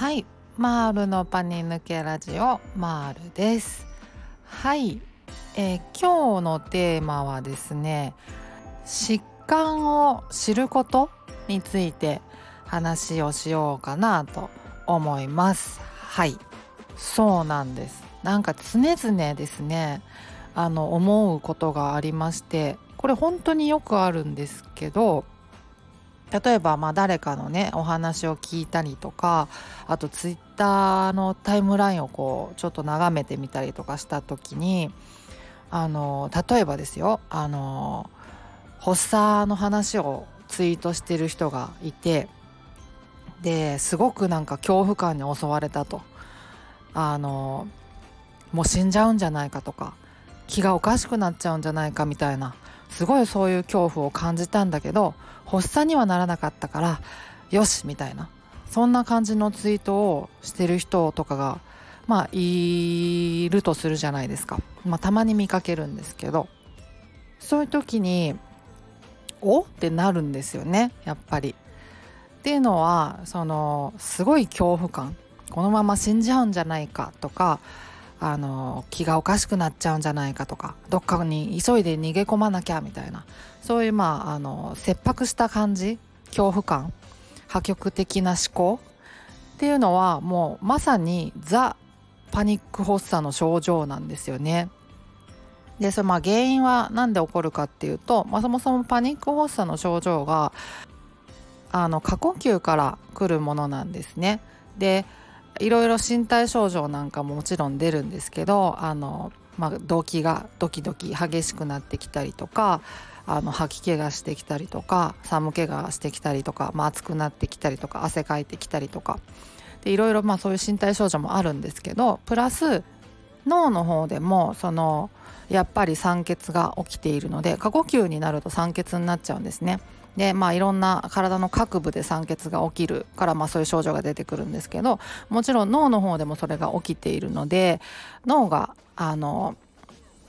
はい、マールのパニ抜けラジオマールです。はい、えー、今日のテーマはですね疾患を知ることについて話をしようかなと思います。はい。そうなんです。なんか常々ですねあの思うことがありましてこれ本当によくあるんですけど例えばまあ誰かのねお話を聞いたりとかあとツイッターのタイムラインをこうちょっと眺めてみたりとかした時にあの例えばですよあの発作の話をツイートしてる人がいてですごくなんか恐怖感に襲われたと。あのもう死んじゃうんじゃないかとか気がおかしくなっちゃうんじゃないかみたいなすごいそういう恐怖を感じたんだけど発作にはならなかったからよしみたいなそんな感じのツイートをしてる人とかがまあいるとするじゃないですか、まあ、たまに見かけるんですけどそういう時にお？ってなるんですよねやっぱり。っていうのはそのすごい恐怖感。このまま死んじゃうんじゃないかとかあの気がおかしくなっちゃうんじゃないかとかどっかに急いで逃げ込まなきゃみたいなそういうまああの切迫した感じ恐怖感破局的な思考っていうのはもうまさにザ・パニック発作の症状なんですよね。でそのまあ原因は何で起こるかっていうと、まあ、そもそもパニック発作の症状があの過呼吸から来るものなんですね。でいろいろ身体症状なんかももちろん出るんですけどあの、まあ、動悸がドキドキ激しくなってきたりとかあの吐き気がしてきたりとか寒気がしてきたりとか、まあ、暑くなってきたりとか汗かいてきたりとか。でいろいろまあそういう身体症状もあるんですけどプラス脳の方でもそのやっぱり酸欠が起きているので過呼吸になると酸欠になっちゃうんですね。でまあいろんな体の各部で酸欠が起きるからまあそういう症状が出てくるんですけどもちろん脳の方でもそれが起きているので脳があの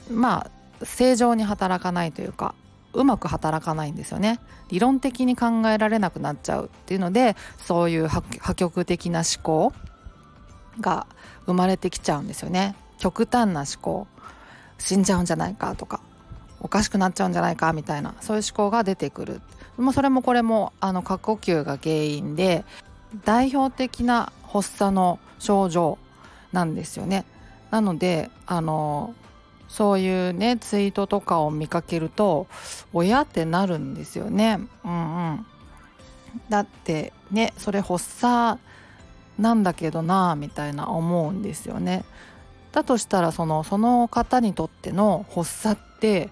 まあ正常に働かないというかうまく働かないんですよね理論的に考えられなくなっちゃうっていうのでそういう破局的な思考が生まれてきちゃうんですよね極端な思考死んじゃうんじゃないかとかおかしくなっちゃうんじゃないかみたいなそういう思考が出てくる。もうそれもこれもあの過呼吸が原因で代表的な発作の症状なんですよね。なのであのそういうねツイートとかを見かけると親ってなるんですよね。うんうん。だってねそれ発作なんだけどなみたいな思うんですよね。だとしたらそのその方にとっての発作って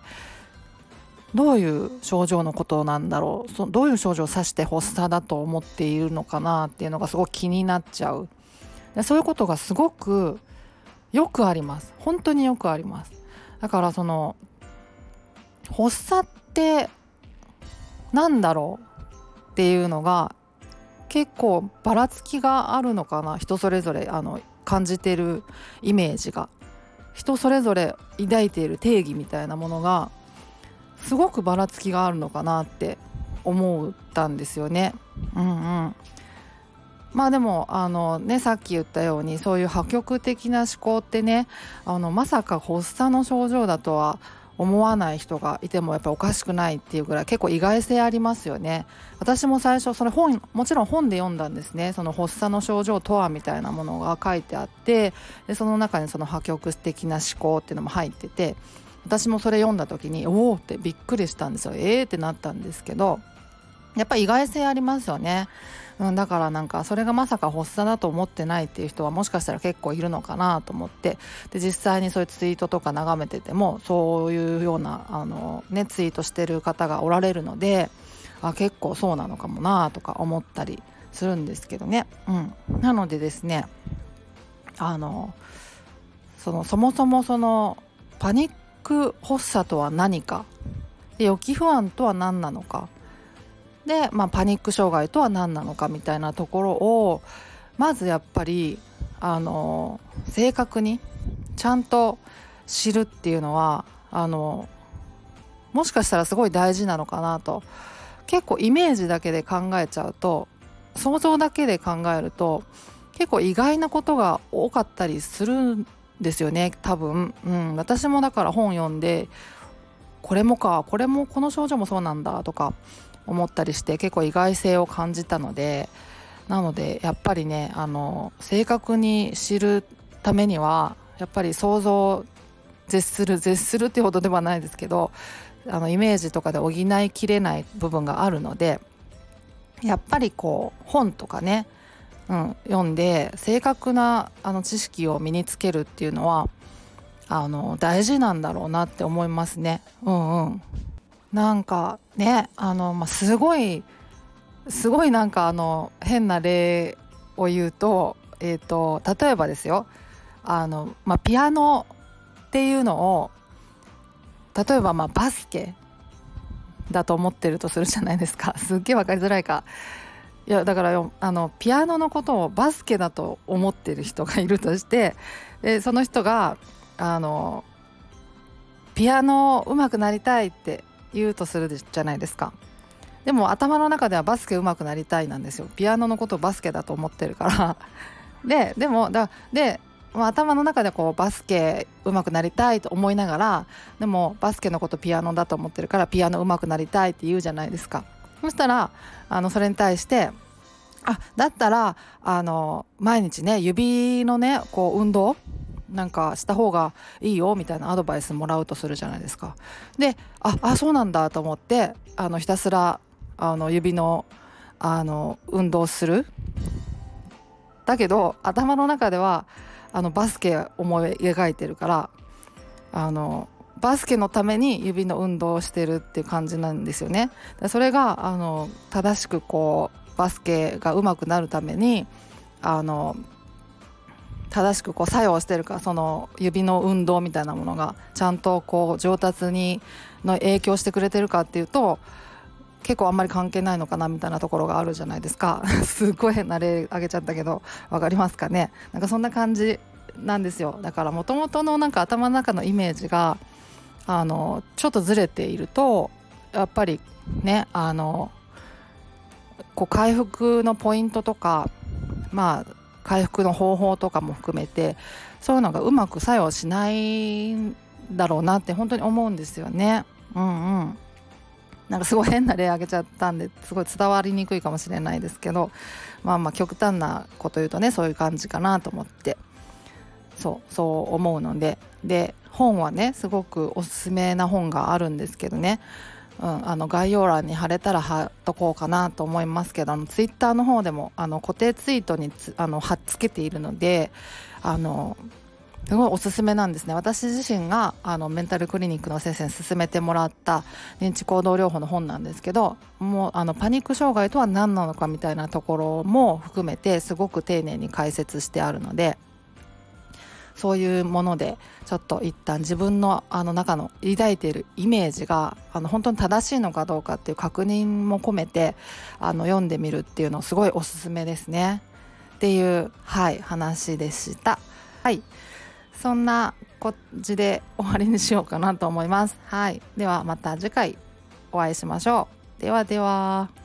どういう症状のことなんだろう？そどういう症状を指して発作だと思っているのかなっていうのがすごく気になっちゃう。でそういうことがすごくよくあります。本当によくあります。だからその発作ってなんだろうっていうのが結構ばらつきがあるのかな。人それぞれあの感じてるイメージが人それぞれ抱いている定義みたいなものがすごくばらつきがあるのかなって思ったんですよね。うんうんまあでもあのねさっき言ったようにそういう破局的な思考ってねあのまさか発作の症状だとは思わない人がいてもやっぱおかしくないっていうぐらい結構意外性ありますよね。私も最初それ本もちろん本で読んだんですね。その発作の症状とはみたいなものが書いてあってでその中にその破局的な思考っていうのも入ってて私もそれ読んだ時におおってびっくりしたんですよ。えーってなったんですけどやっぱ意外性ありますよね、うん、だからなんかそれがまさか発作だと思ってないっていう人はもしかしたら結構いるのかなと思って。で実際にそういうツイートとか眺めててもそういうようなあの、ね、ツイートしてる方がおられるのであ結構そうなのかもなとか思ったりするんですけどね、うん、なのでですねあのそのそもそもそのパニック発作とは何かで予期不安とは何なのかで、まあ、パニック障害とは何なのかみたいなところをまずやっぱりあの正確にちゃんと知るっていうのはあのもしかしたらすごい大事なのかなと。結構イメージだけで考えちゃうと想像だけで考えると結構意外なことが多かったりするんですよね多分、うん、私もだから本読んでこれもかこれもこの症状もそうなんだとか思ったりして結構意外性を感じたのでなのでやっぱりねあの正確に知るためにはやっぱり想像を絶する絶するっていうほどではないですけどあのイメージとかで補いきれない部分があるのでやっぱりこう本とかね、うん、読んで正確なあの知識を身につけるっていうのはあの大事なんだろうなって思いますね。うんうん、なんかねあの、まあ、すごいすごいなんかあの変な例を言うと,、えーと、例えばですよあの、まあ、ピアノっていうのを例えばまあバスケだと思ってるとするじゃないですか。すっげえ分かりづらいか。いやだからあのピアノのことをバスケだと思ってる人がいるとしてでその人があのピアノ上手くなりたいって言うとするじゃないですか。でも頭の中ではバスケ上手くなりたいなんですよ。ピアノのことバスケだと思ってるから。ででもだでまあ、頭の中でこうバスケ上手くなりたいと思いながらでもバスケのことピアノだと思ってるからピアノ上手くなりたいって言うじゃないですか。そしたらあのそれに対してあだったらあの毎日ね指のねこう運動なんかした方がいいよみたいなアドバイスもらうとするじゃないですか。でああそうなんだと思ってあのひたすらあの指のあの運動するだけど頭の中ではあのバスケ思い描いてるからあのバスケのために指の運動をしてるっていう感じなんですよね。それがあの正しくこうバスケが上手くなるためにあの正しくこう作用してるかその指の運動みたいなものがちゃんとこう上達にの影響してくれてるかっていうと結構あんまり関係ないのかなみたいなところがあるじゃないですか。すっごい変な例あげちゃったけど分かりますかね？なんかそんな感じなんですよ。だからもともとのなんか頭の中のイメージがあのちょっとずれているとやっぱりねあのこう回復のポイントとかまあ回復の方法とかも含めてそういうのがうまく作用しないんだろうなって本当に思うんですよね。うんうん。なんかすごい変な例挙げちゃったんですごい伝わりにくいかもしれないですけどまあまあ極端なこと言うとねそういう感じかなと思って。そうそう思うので。で本はねすごくおすすめな本があるんですけどね。うん、あの概要欄に貼れたら貼っとこうかなと思いますけどあのツイッターの方でもあの固定ツイートにあの貼っつけているのであのすごいおすすめなんですね。私自身があのメンタルクリニックの先生に勧めてもらった認知行動療法の本なんですけどもうあのパニック障害とは何なのかみたいなところも含めてすごく丁寧に解説してあるのでそういうものでちょっと一旦自分のあの中の抱いているイメージがあの本当に正しいのかどうかっていう確認も込めてあの読んでみるっていうのすごいおすすめですね。っていうはい話でした。はい。そんな感じで終わりにしようかなと思います。はい。ではまた次回お会いしましょう。ではでは。